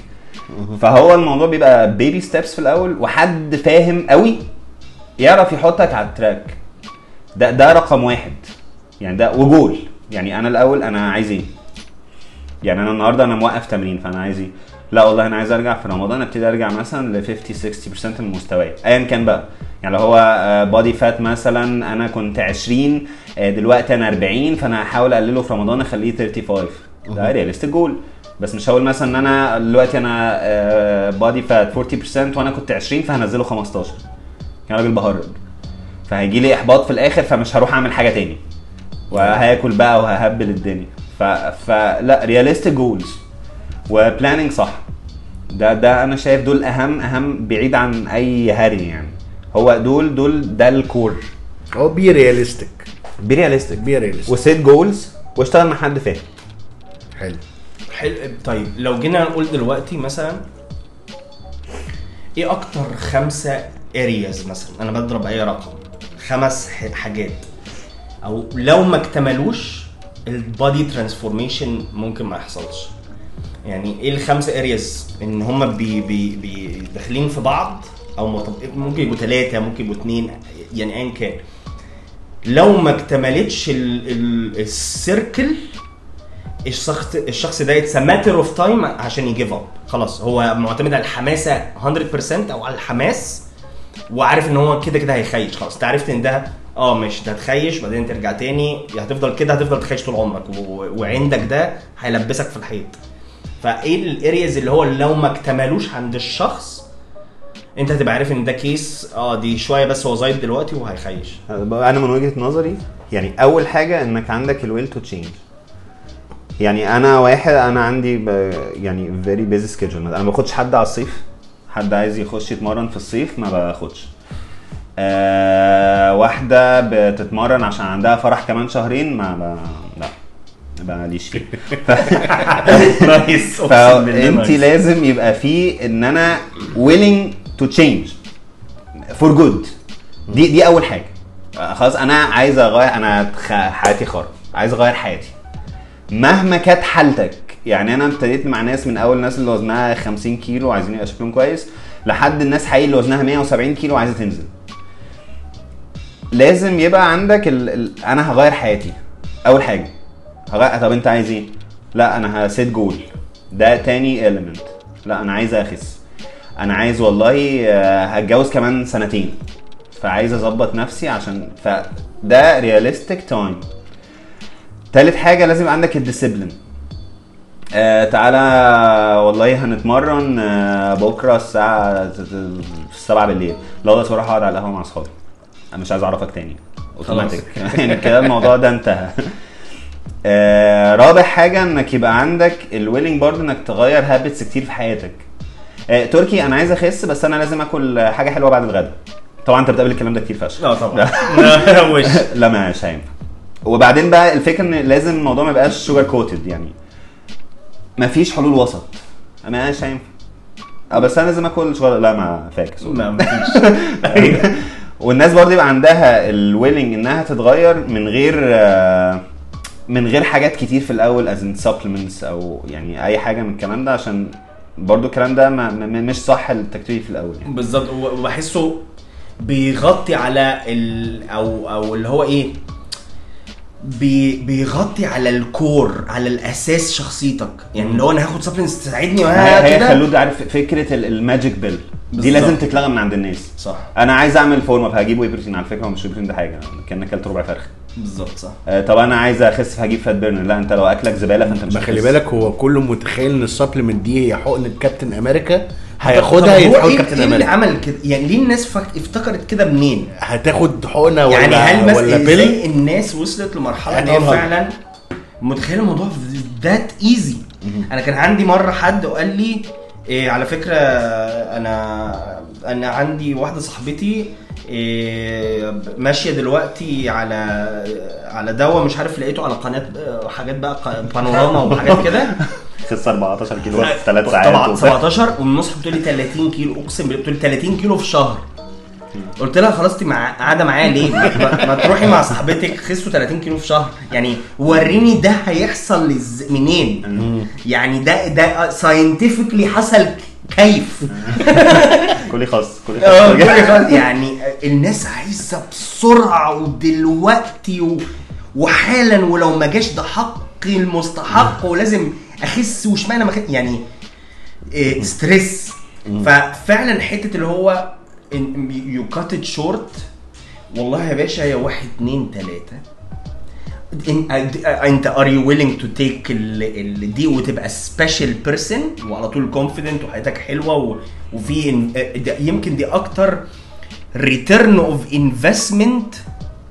فهو الموضوع بيبقى baby steps في الأول وحد فاهم قوي يعرف يحطك على ال track. ده ده رقم واحد. يعني ده وجول. يعني أنا الأول أنا عايز إيه؟ يعني أنا النهارده أنا موقف تمرين فأنا عايز إيه؟ لا والله أنا عايز أرجع في رمضان أبتدي أرجع مثلا ل 50 60% من مستواي ايا كان بقى. يعني لو هو body fat مثلا أنا كنت 20 آه، دلوقتي أنا 40 فأنا هحاول أقلله في رمضان أخليه 35 ده realistic goal بس مش هقول مثلا إن أنا دلوقتي أنا body fat 40% وأنا كنت 20 فهنزله 15 يعني راجل بهرج. فهيجي لي إحباط في الآخر فمش هروح أعمل حاجة تاني. وهاكل بقى وههبل الدنيا. ف... فلا realistic goals و planning صح. ده ده أنا شايف دول اهم أهم بعيد عن أي هري يعني. هو دول دول ده ال core. هو be realistic be realistic be realistic و set goals واشتغل مع حد فاهم حلو. حلو. طيب لو جينا نقول دلوقتي مثلا إيه أكتر خمسة areas مثلا؟ أنا بضرب أي رقم. خمس حاجات. أو لو ما اكتملوش ال body transformation ممكن ما يحصلش. يعني إيه الخمسة areas ان هم بي بي بي داخلين في بعض أو ممكن يبقوا ثلاثة ممكن يبقوا اثنين يعني ايا كان. لو ما اكتملتش ال- ال- ال circle الشخص الشخص ده it's matter of time عشان ي give up خلاص هو معتمد على الحماسة 100% أو على الحماس وعارف إن هو كده كده هيخيش. خلاص أنت عرفت إن ده آه مش ده هتخس بعدين ترجع تاني. هتفضل كده هتفضل تخس طول عمرك. وعندك ده هيلبسك في الحيط. فإيه ال areas اللي هو لو ما اكتملوش عند الشخص أنت هتبقى عارف إن ده case آه دي شوية بس هو زايد دلوقتي وهيخس. أنا من وجهة نظري يعني أول حاجة إنك عندك ال will to change يعني أنا واحد أنا عندي. يعني very busy schedule أنا ما باخدش حد على الصيف. حد عايز يخش يتمرن في الصيف ما باخدش. آه واحدة بتتمرن عشان عندها فرح كمان شهرين ما فيه نايس فانت لازم يبقى في ان أنا willing to change for good. دي دي أول حاجة. خلاص أنا عايز أغير أنا حياتي خرب. عايز أغير حياتي. مهما كانت حالتك يعني أنا ابتديت مع ناس من أول الناس اللي وزنها 50 كيلو وعايزين يبقى شكلهم كويس لحد الناس حقيقي اللي وزنها 170 كيلو وعايزة تنزل. لازم يبقى عندك ال... ال... أنا هغير حياتي. أول حاجة. طب انت عايز إيه لا أنا ه set goal ده تاني element. لا أنا عايز اخس. أنا عايز والله آه، هتجوز كمان سنتين. فعايز اظبط نفسي عشان فده realistic time تالت حاجة لازم عندك ال discipline آه تعالى والله هنتمرن آه بكرة الساعة 7 بالليل. لا والله أروح اقعد على القهوة مع أصحابي. أنا مش عايز أعرفك تاني. أوتوماتيك. يعني كده الموضوع ده انتهى. آه رابع حاجة إنك يبقى عندك ال willing برضه إنك تغير habits كتير في حياتك. آه تركي أنا عايز أخس بس أنا لازم آكل حاجة حلوة بعد الغداء طبعا أنت بتقابل الكلام ده كتير فشخ. لا طبعا. لا مش هينفع. وبعدين بقى الفكرة إن لازم الموضوع ما يبقاش sugar coated يعني مفيش حلول وسط. أنا مش هينفع. آه بس أنا لازم آكل شوكولاتة. لا ما فاكس. ما مفيش والناس برضه يبقى عندها ال willing إنها تتغير من غير آه، من غير حاجات كتير في الأول as supplements أو يعني أي حاجة من الكلام ده عشان برضه الكلام ده ما ما- مش صح التكتيك في الأول يعني. بالظبط. وبحسه بيغطي على ال أو أو اللي هو إيه بي بيغطي على ال core على الأساس شخصيتك. يعني لو أنا هاخد supplements تساعدني وها هي كده. خلود عارف فكرة ال- ال magic pill دي. لازم تتلغى من عند الناس. صح. أنا عايز أعمل فورمه فهجيب whey protein على فكرة هو مش whey protein ده حاجة. كان اكلت ربع فرخه بالظبط صح. آه، طب أنا عايز أخس فهجيب fat burner لا أنت لو أكلك زبالة فأنت مش ما خلي. بالك هو كله متخيل إن ال supplement دي هي حقنه كابتن أمريكا؟ طب هياخدها يتحول كابتن إيه اللي أمريكا. عمل كده؟ يعني ليه الناس. افتكرت كده منين؟ هتاخد حقنة ولا يعني هل مثلا ولا بيل إزاي الناس وصلت لمرحلة إن يعني هي. فعلا متخيل الموضوع ذات ايزي أنا كان عندي مرة حد وقال لي إيه على فكرة أنا أنا عندي واحدة صاحبتي إيه ماشية دلوقتي على على دواء مش عارف لقيته على قناة حاجات بقى بانوراما وحاجات كده خس 14 كيلو في 3 ساعات طبعا وبتاع. 17 ومن نص بتقول لي 30 كيلو أقسم بالله بتقول لي 30 كيلو في شهر قلت لها خلاص انت مع قاعدة معايا ليه؟ ما, ما- تروحي مع صاحبتك خسوا 30 كيلو في شهر. يعني وريني ده هيحصل لز- منين؟ يعني ده ده ساينتفكلي حصل كيف؟ كلي خاص كلي آه خاص. كل خلاص يعني الناس عايزة بسرعة ودلوقتي و... وحالا ولو ما جاش ده حقي المستحق ولازم أخس واشمعنى ما يعني إيه stress ففعلا حتة اللي هو you cut it short والله يا باشا يا واحد اتنين تلاتة. أنت are you willing to take دي وتبقى special person وعلى طول confident وحياتك حلوة وفي يمكن دي أكتر return of investment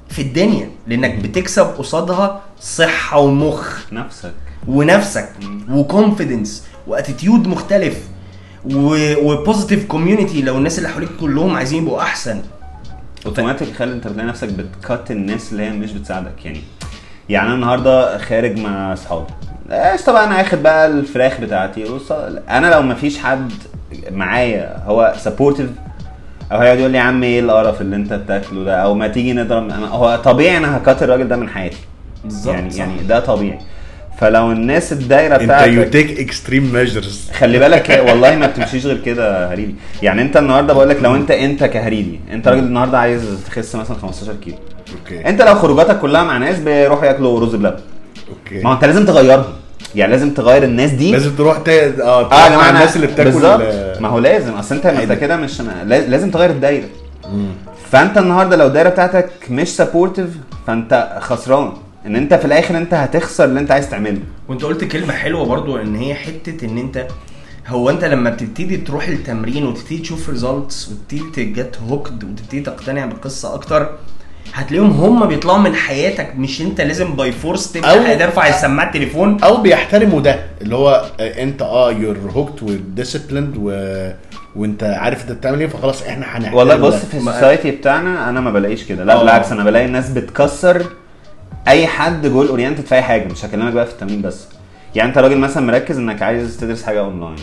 في الدنيا. لأنك بتكسب قصادها صحة ومخ. نفسك. ونفسك. و confidence و attitude مختلف. و positive community لو الناس اللي حواليك كلهم عايزين يبقوا أحسن. اوتوماتيك خلي أنت بتلاقي نفسك بت cut الناس اللي هي مش بتساعدك يعني. يعني أنا النهارده خارج مع أصحابي. إيش طبعا أنا آخد بقى الفراخ بتاعتي. أنا لو مفيش حد معايا هو supportive أو هيقعد يقول لي يا عم إيه القرف اللي أنت بتاكله ده؟ أو ما تيجي نضرب هو طبيعي أنا ه cut الراجل ده من حياتي. بالظبط يعني صح. يعني ده طبيعي. فلو الناس الدايرة انت you بتاعتك take extreme measures خلي بالك والله ما بتمشيش غير كده هريدي. يعني انت النهارده بقول لك لو انت انت كهريدي انت راجل النهارده عايز تخس مثلا 15 كيلو. okay. انت لو خروجاتك كلها مع ناس بيروحوا ياكلوا رز بلبن. okay. ما هو انت لازم تغيرهم. يعني لازم تغير الناس دي. لازم تروح ت... آه آه تروح مع جماعة الناس اللي بتاكل بالظبط. آه، ما هو لازم. أصل انت انت. كده مش لا- لازم تغير الدايرة. فانت النهارده لو الدايرة بتاعتك مش supportive فانت خسران. إن أنت في الآخر أنت هتخسر اللي أنت عايز تعمله وأنت قلت كلمة حلوة برضو إن هي حتة إن أنت هو أنت لما بتبتدي تروح التمرين وتبتدي تشوف results وتبتدي ت get hooked وتبتدي تقتنع بالقصة أكتر هتلاقيهم هم بيطلعوا من حياتك مش أنت لازم by force أو- ترفع السماعة التليفون أو بيحترموا ده اللي هو أنت آه you're hooked و disciplined و... وأنت عارف أنت بتعمل إيه فخلاص إحنا هنحترم والله. بص في ال society بتاعنا أنا ما بلاقيش كده لا آه. بالعكس أنا بلاقي الناس بتكسر أي حد goal oriented في أي حاجة مش هكلمك بقى في التمرين بس. يعني أنت راجل مثلا مركز إنك عايز تدرس حاجة اونلاين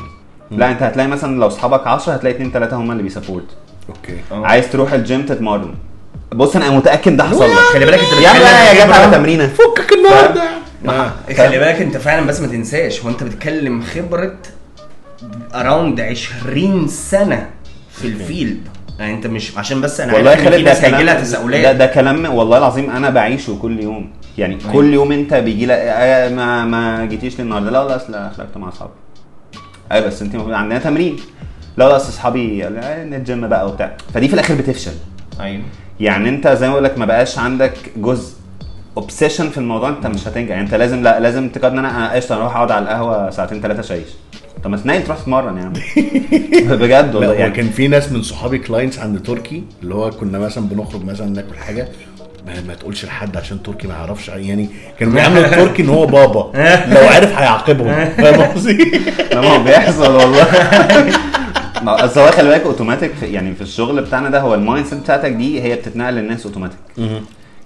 لا أنت هتلاقي مثلا لو أصحابك 10 هتلاقي 2 3 هم اللي بي support okay. آه. عايز تروح الجيم تتمرن. بص أنا متأكد ده حصل لك. خلي بالك أنت يا عم لا يا خبرة. تمرينة. فكك النهارده. ما- خلي بالك أنت فعلا بس ما تنساش هو أنت بتتكلم خبرة around 20 سنة في ال field يعني انت مش عشان بس أنا والله عارف إن في خالد ده ناس هيجي لها كلام تساؤلات. ده, ده كلام والله العظيم أنا بعيشه كل يوم. يعني أيوة. كل يوم انت بيجي لك آه، ما ما جيتيش لي النهارده لا لا اصل خرجت مع أصحابي. أيوه بس انت عندنا تمرين. لا لا اصل أصحابي آه، الجيم بقى وبتاع. فدي في الآخر بتفشل. أيوه. يعني انت زي ما بقول لك ما بقاش عندك جزء obsession في الموضوع انت مش هتنجح. يعني انت لازم لا لازم تقدر ان أنا أنا قشطة أروح اقعد على القهوة ساعتين ثلاثة شايش. طب ما تنام تروح تتمرن عم. بجد والله. يعني وكان في ناس من صحابي clients عند تركي اللي هو كنا مثلا بنخرج مثلا ناكل حاجة ما, ما تقولش لحد عشان تركي ما يعرفش يعني كانوا بيعاملوا التركي إن هو بابا. لو عرف هيعاقبهم. فاهم قصدي؟ ما هو بيحصل والله. ما- اصل هو خلي بالك اوتوماتيك يعني في الشغل بتاعنا ده هو ال mindset بتاعتك دي هي بتتنقل للناس اوتوماتيك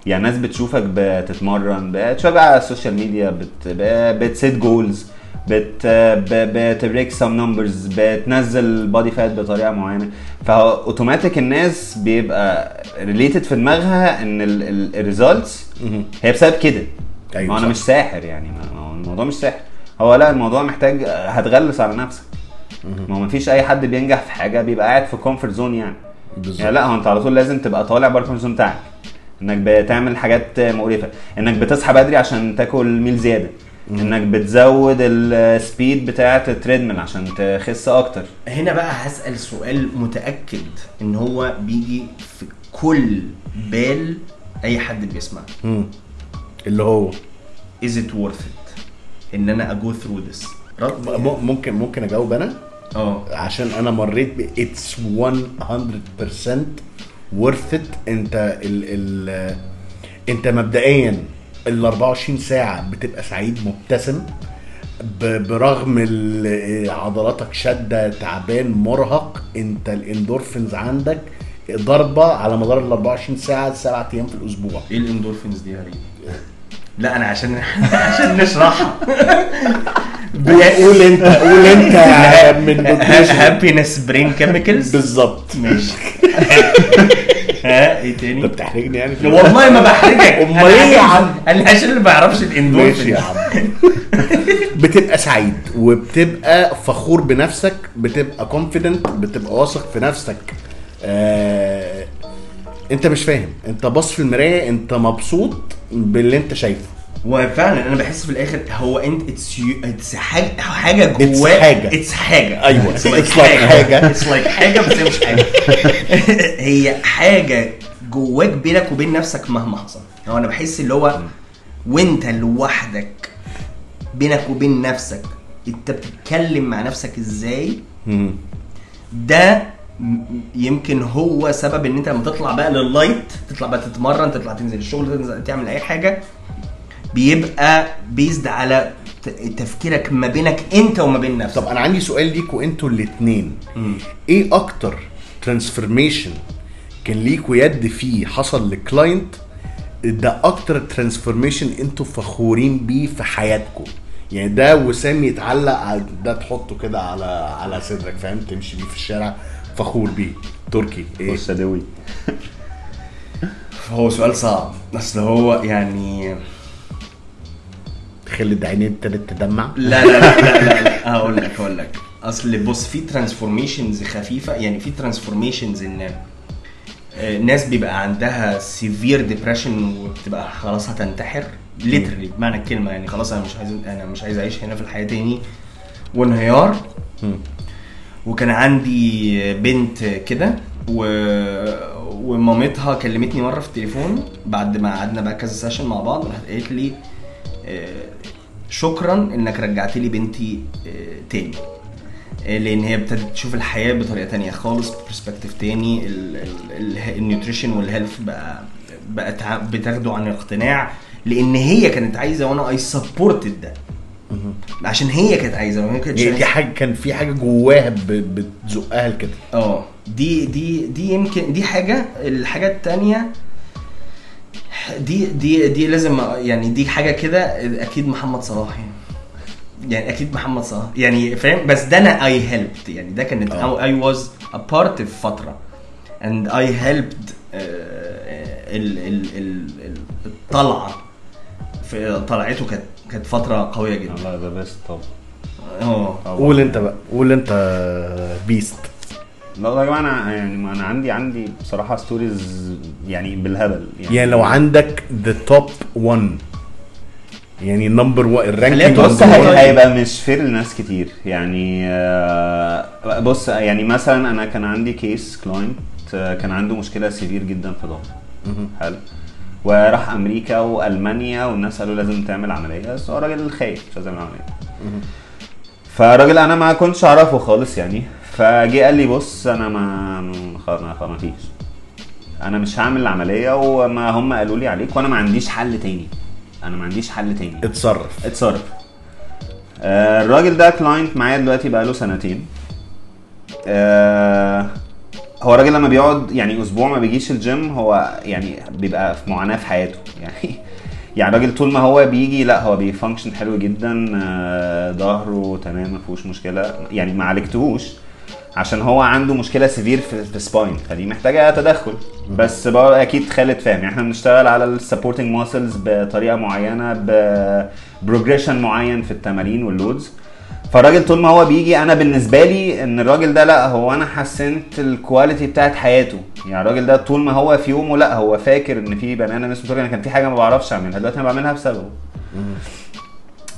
يعني ناس بتشوفك بتتمرن بتشوفك بقى على ال social media بت بت set goals بت بت break some numbers بتنزل body fat بطريقة معينة. فهو اوتوماتيك الناس بيبقى related في دماغها إن ال results هي بسبب كده. أيوة ما أنا. مش ساحر يعني ما الموضوع مش سحر هو لا الموضوع محتاج هتغلس على نفسك. ما هو مفيش أي حد بينجح في حاجة بيبقى قاعد في comfort zone يعني. بالظبط. يعني لا هو أنت على طول لازم تبقى طالع بره ال comfort zone بتاعك. انك بتعمل حاجات مقرفة. انك بتصحى بدري عشان تاكل meal زيادة. انك بتزود ال speed بتاعة ال treadmill عشان تخس أكتر. هنا بقى هسأل سؤال متأكد إن هو بيجي في كل بال أي حد بيسمع. مم. اللي هو is it worth it? إن أنا اجو through this. رد م- ممكن ممكن أجاوب أنا؟ آه. عشان أنا مريت ب اتس 100% it. انت ال ال انت مبدئيا ال 24 ساعة بتبقى سعيد مبتسم برغم عضلاتك شادة تعبان مرهق. انت الاندورفينز عندك ضربة على مدار ال 24 ساعة سبعة أيام في الأسبوع. إيه الاندورفينز دي يا ريم لا أنا عشان عشان نشرحها. قول أنت قول أنت. من. happiness brain chemicals بالظبط. ماشي. ها؟ إيه تاني؟ انت بتحرجني يعني والله ما بحرجك. أمال إيه يا عم؟ أنا عشان اللي ما يعرفش ماشي الاندورفين يا عم. بتبقى سعيد وبتبقى فخور بنفسك بتبقى confident بتبقى واثق في نفسك. آه انت مش فاهم. انت باص في المراية انت مبسوط باللي انت شايفه. وفعلا أنا بحس في الآخر هو أنت it's it's حاجة حاجة جواك. it's حاجة. أيوة. It's like It's like حاجة. It's like حاجة بس هي مش حاجة. هي حاجة جواك بينك وبين نفسك مهما حصل. هو أنا بحس اللي هو وأنت لوحدك بينك وبين نفسك أنت بتتكلم مع نفسك إزاي؟ ده يمكن هو سبب إن أنت لما تطلع بقى لل light تطلع بقى تتمرن تطلع تنزل الشغل تنزل تعمل أي حاجة بيبقى based على تفكيرك ما بينك انت وما بين نفسك. طب أنا عندي سؤال ليكوا أنتوا الاتنين. إيه أكتر transformation كان ليكوا يد فيه حصل ل client ده أكتر transformation أنتوا فخورين بيه في حياتكم يعني ده وسام يتعلق على- ده تحطه كده على على صدرك فاهم؟ تمشي بيه في الشارع فخور بيه. تركي إيه؟ بص يا دوي. هو سؤال صعب اصل هو يعني خلي عينين ابتدت تدمع؟ لا لا لا لا لا, لا. هقول لك هقول لك. أصل بص في transformations خفيفة يعني في transformations إن آه، ناس بيبقى عندها severe depression وبتبقى خلاص هتنتحر. literally بمعنى الكلمة يعني خلاص أنا مش عايز أنا مش عايز أعيش هنا في الحياة تاني. وانهيار. وكان عندي بنت كده و... ومامتها كلمتني مرة في التليفون بعد ما قعدنا بقى كذا session مع بعض راحت قالت لي آه، شكرا إنك رجعت لي بنتي آه، تاني. آه، لأن هي ابتدت تشوف الحياة بطريقة تانية خالص perspective تاني. ال- ال- ال- ال nutrition وال health بقى بقت بتاخده عن اقتناع لأن هي كانت عايزة وأنا I supported ده. عشان هي كانت عايزة وهي كانت يعني دي حاجة كان في حاجة جواها بتزقها لكده. آه. دي دي دي يمكن دي حاجة الحاجة التانية دي دي دي لازم يعني دي حاجة كده أكيد محمد صلاح يعني. يعني أكيد محمد صلاح. يعني فاهم؟ بس ده أنا I helped يعني ده كانت. I was a part في فترة. and I helped ال ال ال ال- الطلعة. في طلعته كانت كانت فترة قوية جدا. والله ده beast طبعا. آه. قول أنت بقى. قول أنت beast والله يا جماعة أنا يعني أنا عندي عندي بصراحة stories يعني بالهبل. يعني لو عندك the top 1 يعني number 1 خلينا ال ranking بص. هي- هيبقى مش fair لناس كتير. يعني آه، بص يعني مثلا أنا كان عندي case client كان عنده مشكلة severe جدا في ظهره. حلو. وراح أمريكا وألمانيا والناس قالوا لازم تعمل عملية. بس هو راجل خايف مش عايز يعمل عملية. فالراجل أنا ما كنتش أعرفه خالص يعني. فجه قال لي بص أنا ما ما- خلاص ما ما فيش أنا مش هعمل العملية وما هم قالوا لي عليك وأنا ما عنديش حل تاني. أنا ما عنديش حل تاني. اتصرف. اتصرف. آه، الراجل ده client معايا دلوقتي بقاله سنتين. آه، هو الراجل لما بيقعد يعني أسبوع ما بيجيش الجيم هو يعني بيبقى في معاناة في حياته. يعني يعني الراجل طول ما هو بيجي لا هو بي function حلو جدا. آه، ظهره تمام ما فيهوش مشكلة. يعني ما عالجتهوش. عشان هو عنده مشكلة severe في, في spine فدي محتاجة تدخل. بس بقى أكيد خالد فاهم يعني إحنا بنشتغل على ال supporting muscles بطريقة معينة ب progression معين في التمارين وال loads فالراجل طول ما هو بيجي أنا بالنسبة لي إن الراجل ده لأ هو أنا حسنت ال quality بتاعت حياته. يعني الراجل ده طول ما هو في يومه لأ هو فاكر إن في بني آدم اسمه أنا كان في حاجة ما بعرفش أعملها دلوقتي أنا بعملها بسببه.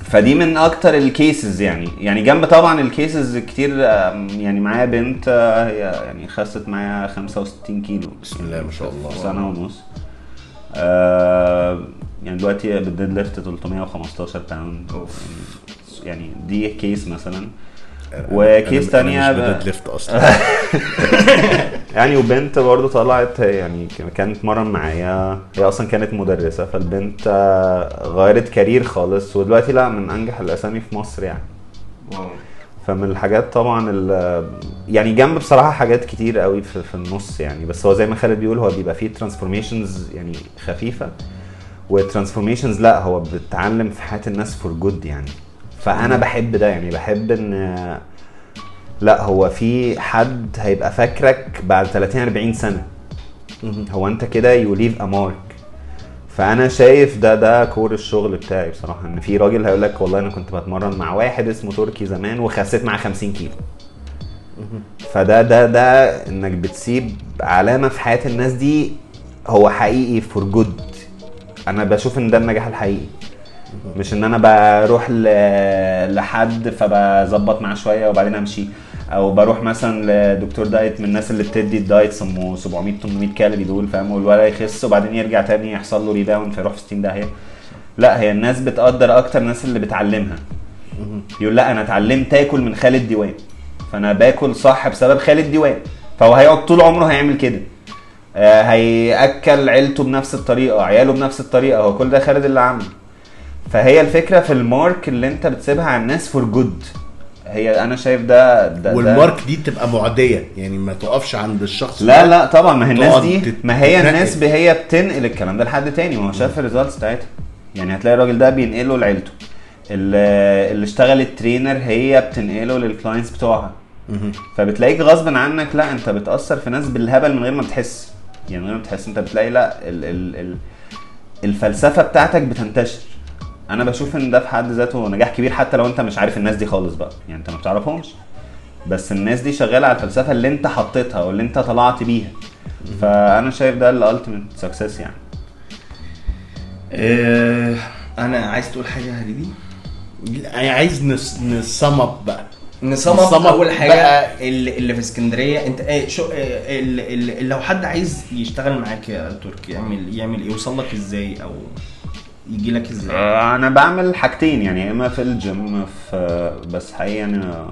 فدي من أكتر ال cases يعني. يعني جنب طبعا ال cases كتير يعني معايا بنت آه، هي يعني خست معايا 65 كيلو. بسم الله ما شاء الله. سنة ونص. آه يعني دلوقتي بال deadlift 315 pound يعني دي case مثلا. و case تانية مش ب- ب deadlift أصلا. يعني وبنت برضه طلعت يعني كانت تتمرن معايا. هي أصلا كانت مدرسة فالبنت آه، غيرت career خالص. ودلوقتي لا من أنجح الأسامي في مصر يعني. wow. فمن الحاجات طبعا ال- يعني جنب بصراحة حاجات كتير قوي في, في النص يعني. بس هو زي ما خالد بيقول هو بيبقى فيه transformations يعني خفيفة. وال transformations لا هو بتعلم في حياة الناس for good يعني. فأنا بحب ده يعني بحب إن لأ هو في حد هيبقى فاكرك بعد 30 40 سنة. هو أنت كده you leave a mark فأنا شايف ده ده core الشغل بتاعي بصراحة إن في راجل هيقول لك والله أنا كنت بتمرن مع واحد اسمه تركي زمان وخسيت معاه 50 كيلو. فده ده ده إنك بتسيب علامة في حياة الناس دي هو حقيقي for good أنا بشوف إن ده النجاح الحقيقي. مش إن أنا بروح لحد فبظبط معاه شوية وبعدين أمشي. أو بروح مثلا لدكتور diet من الناس اللي بتدي ال diet سمو 700 800 كالوري دول فاهم؟ والولد يخس وبعدين يرجع تاني يحصل له rebound فيروح في 60 داهية. لا هي الناس بتقدر أكتر الناس اللي بتعلمها. يقول لا أنا اتعلمت آكل من خالد ديوان فأنا باكل صح بسبب خالد ديوان فهو هيقعد طول عمره هيعمل كده. آه، هيأكل عيلته بنفس الطريقة عياله بنفس الطريقة هو كل ده خالد اللي عامله. فهي الفكرة في ال mark اللي انت بتسيبها على الناس for good هي أنا شايف ده ده وال mark دي تبقى معديه يعني ما تقفش عند الشخص لا. لا طبعا ما هي الناس دي ما هي. الناس هي بتنقل الكلام ده لحد تاني ما هو شاف ال results بتاعتها. يعني هتلاقي الراجل ده بينقله لعيلته. اللي اللي اشتغلت trainer هي بتنقله لل clients بتوعها. فبتلاقيك غصب عنك لا انت بتأثر في ناس بالهبل من غير ما بتحس. يعني من غير ما تحس انت بتلاقي لا ال ال ال الفلسفة بتاعتك بتنتشر. أنا بشوف ان ده في حد ذاته نجاح كبير حتى لو انت مش عارف الناس دي خالص بقى. يعني انت ما بتعرفهمش. بس الناس دي شغالة على الفلسفة اللي انت حطيتها واللي انت طلعت بيها. فأنا شايف ده ال ultimate success يعني. آه، أنا عايز تقول حاجة يا هريدي يعني عايز نس نسم اب بقى. نصمم نصمم أول حاجة بقى- اللي, اللي في اسكندرية. أنت إيه شو إيه اللي, اللي لو حد عايز يشتغل معاك يا تركي يعمل يعمل إيه؟ يوصل لك إزاي؟ أو يجي لك إزاي؟ آه، أنا بعمل حاجتين يعني يا إما في الجيم في بس حقيقي أنا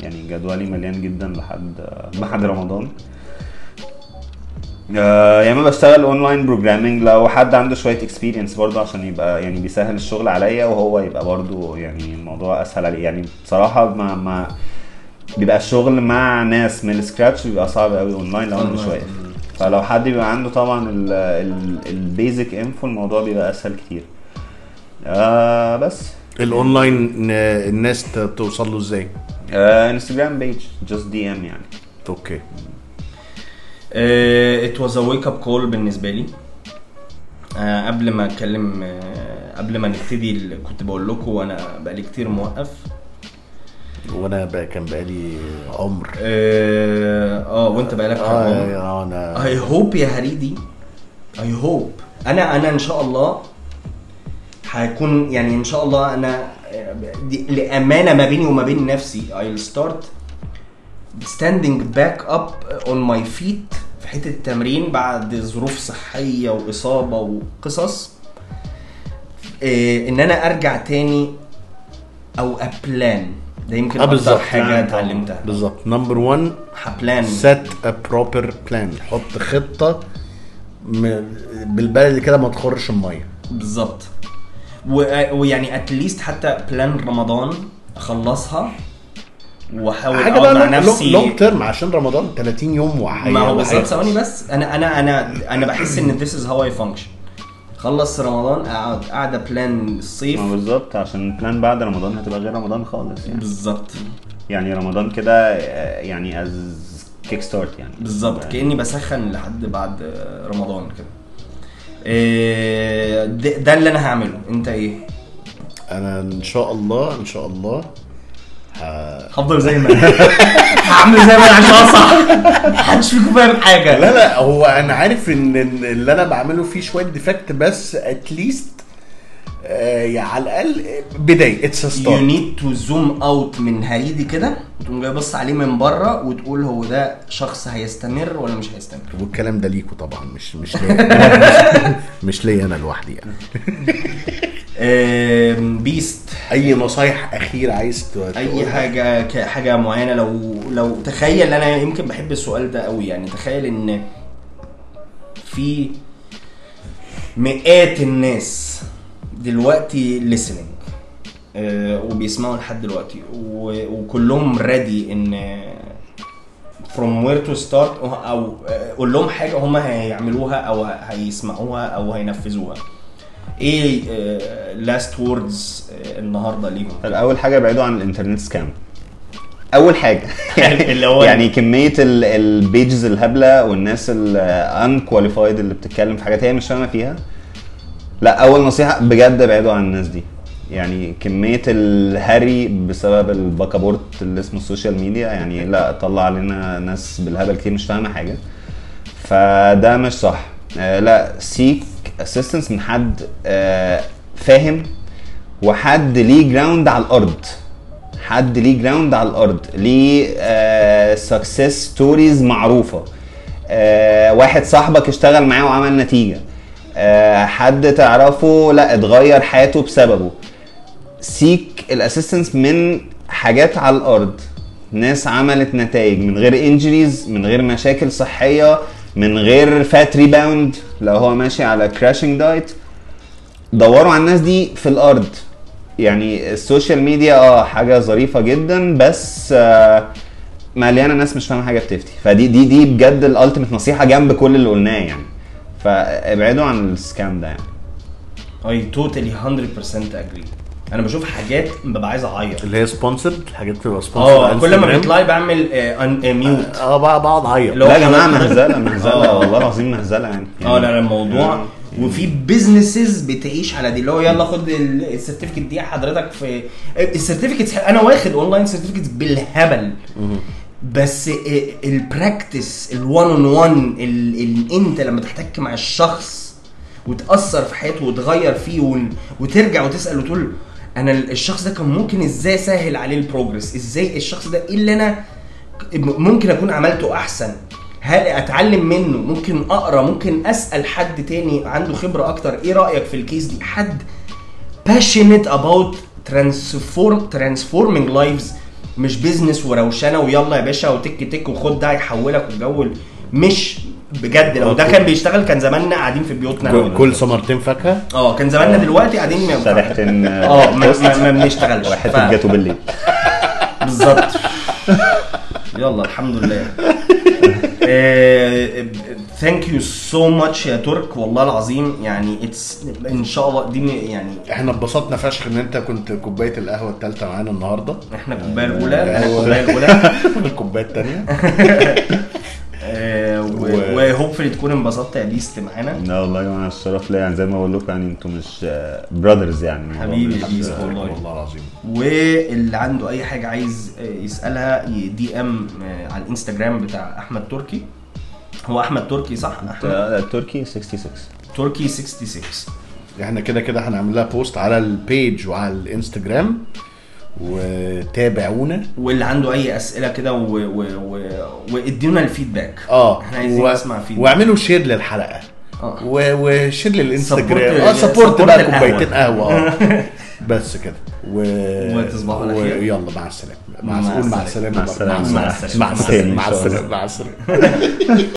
يعني جدولي مليان جدا لحد بعد رمضان. آه، يا إما بشتغل online programming لو حد عنده شوية experience برضه عشان يبقى يعني بيسهل الشغل عليا وهو يبقى برضه يعني الموضوع أسهل عليه. يعني بصراحة ما ما بيبقى الشغل مع ناس من ال scratch بيبقى صعب قوي اونلاين لو انت مش واقف فلو حد بيبقى عنده طبعا ال basic info الموضوع بيبقى أسهل كتير. آه بس. الأونلاين الناس توصل له إزاي؟ آه انستجرام page just DM يعني. okay. it was a wake up call بالنسبة لي. آه، قبل ما أتكلم آه، قبل ما نبتدي ال- كنت بقول لكم أنا بقالي كتير موقف. وأنا بقى كان بقالي عمر. آه آه، وأنت بقالك آه حرام آه، أنا I hope يا هريدي I hope أنا أنا إن شاء الله هيكون يعني إن شاء الله أنا دي لأمانة ما بيني وما بين نفسي I'll start standing back up on my feet في حتة التمرين بعد ظروف صحية وإصابة وقصص إيه إن أنا أرجع تاني أو أ plan. ده يمكن آه أكتر حاجة اتعلمتها. بالظبط. number 1 ه plan. set a proper plan حط خطة بالبلدي كده ما تخرش المية. بالظبط. ويعني at least حتى plan رمضان أخلصها وأحاول حاجة اقعد بقى مع نفسي long term عشان رمضان 30 يوم وحي ما هو بالظبط ثواني بس. أنا أنا أنا أنا بحس إن this is how I function. خلص رمضان اقعد قاعدة plan الصيف. ما بالظبط عشان ال plan بعد رمضان هتبقى غير رمضان خالص يعني. بالظبط. يعني رمضان كده آه، يعني as kick start يعني. بالظبط يعني. كأني بسخن لحد بعد رمضان كده. ده ده اللي أنا هعمله. أنت إيه؟ أنا إن شاء الله إن شاء الله هفضل زي ما أنا. هعمل زي ما أنا عشان صح محدش فيكم فاهم حاجة. لا لا هو أنا عارف إن إن اللي أنا بعمله فيه شوية defect بس at least يعني على الأقل بداية اتس يو ستارت نيد تو زوم اوت من هريدي كده وتقوم جاي بص عليه من بره وتقول هو ده شخص هيستمر ولا مش هيستمر. والكلام ده ليكوا طبعا مش مش ليا. مش ليا أنا لوحدي يعني. بيست أي نصايح أخيرة عايز ت- أي تقولها؟ حاجة حاجة معينة لو لو تخيل أنا يمكن بحب السؤال ده قوي يعني. تخيل إن في مئات الناس دلوقتي listening. آه، وبيسمعوا لحد دلوقتي. وكلهم ready إن from where to start أو آه، قول لهم حاجة هم هيعملوها أو هيسمعوها أو هينفذوها. إيه last words النهارده ليهم؟ أول حاجة ابعدوا عن الإنترنت scam أول حاجة. اللي هو- يعني كمية ال pages الهبلة والناس ال unqualified اللي بتتكلم في حاجات هي مش فاهمة فيها. لا أول نصيحة بجد ابعدوا عن الناس دي. يعني كمية الهري بسبب الباكابورت اللي اسمه ال social media يعني لا طلع علينا ناس بالهبل كتير مش فاهمة حاجة. فده مش صح. آه لا seek assistance من حد آه فاهم وحد ليه ground على الأرض. حد ليه ground على الأرض ليه success stories معروفة. آه واحد صاحبك اشتغل معاه وعمل نتيجة. آه حد تعرفه لا اتغير حياته بسببه. seek ال assistance من حاجات على الأرض. ناس عملت نتائج من غير injuries من غير مشاكل صحية من غير fat rebound لو هو ماشي على crashing diet دوروا على الناس دي في الأرض. يعني ال social media آه حاجة ظريفة جدا بس آه مليانة ناس مش فاهمة حاجة بتفتي. فدي دي دي بجد ال ultimate نصيحة جنب كل اللي قلناه يعني. فابعدوا عن ال scam ده يعني. I totally 100% اجري أنا بشوف حاجات ببقى عايز أعيط. اللي هي sponsored حاجات بتبقى sponsored آه كل ما بيطلع لي بعمل mute آه بقى بقعد أعيط. اللي هو لا يا جماعة مهزله مهزله آه. والله العظيم مهزله يعني. آه لا لا الموضوع وفي businesses بتعيش على دي اللي هو يلا خد ال- ال certificate دي حضرتك في ال certificates أنا واخد online certificates بالهبل. بس ال practice ال one on one انت لما تحتك مع الشخص وتأثر في حياته وتغير فيه وترجع وتسأل وتقول أنا ال- الشخص ده كان ممكن إزاي اسهل عليه ال progress إزاي الشخص ده إيه اللي أنا ممكن أكون عملته أحسن؟ هل أتعلم منه؟ ممكن أقرأ؟ ممكن أسأل حد تاني عنده خبرة أكتر؟ إيه رأيك في ال case دي؟ حد passionate about transform transforming lives مش business وروشنة ويلا يا باشا وتك تك وخد ده هيحولك والجو مش بجد. لو ده كان بيشتغل كان زماننا قاعدين في بيوتنا. كل- سمرتين فاكهة؟ آه كان زماننا دلوقتي قاعدين ما- سرحتين آه ما, بنشتغلش. واحد الجاتو بالليل. بالظبط. يلا الحمد لله. thank you so much يا ترك. والله العظيم يعني it's إن شاء الله دي يعني إحنا اتبسطنا فشخ إن أنت كنت كوباية القهوة الثالثه معانا النهارده. إحنا الكوبايه الأولى. إحنا أيوة. الكوبايه الاولى الكوبايه الثانية و- و hopefully تكون انبسطت يا beast معانا. لا والله يا جماعة الشرف ليا. يعني زي ما بقول لكم يعني أنتوا مش brothers يعني. الموضوع حبيبي يا beast والله. والله العظيم. واللي عنده أي حاجة عايز آه، يسألها DM على الإنستجرام بتاع أحمد تركي. هو أحمد تركي صح؟ أحمد. التركي 66 تركي 66 إحنا كده كده هنعمل لها post على ال page وعلى الإنستجرام وتابعونا. واللي عنده أي أسئلة كده و... و... و... وادينا ال feedback آه إحنا عايزين و- نسمع feedback واعملوا share للحلقة. آه. و- و share للإنستجرام. Support- آه support بقى. كوبايتين قهوة. آه. بس كده. و... وتصبحوا على خير. ويلا مع السلامة. مع. السلامة. مع السلامة. مع السلامة. مع. السلامة. مع السلامة.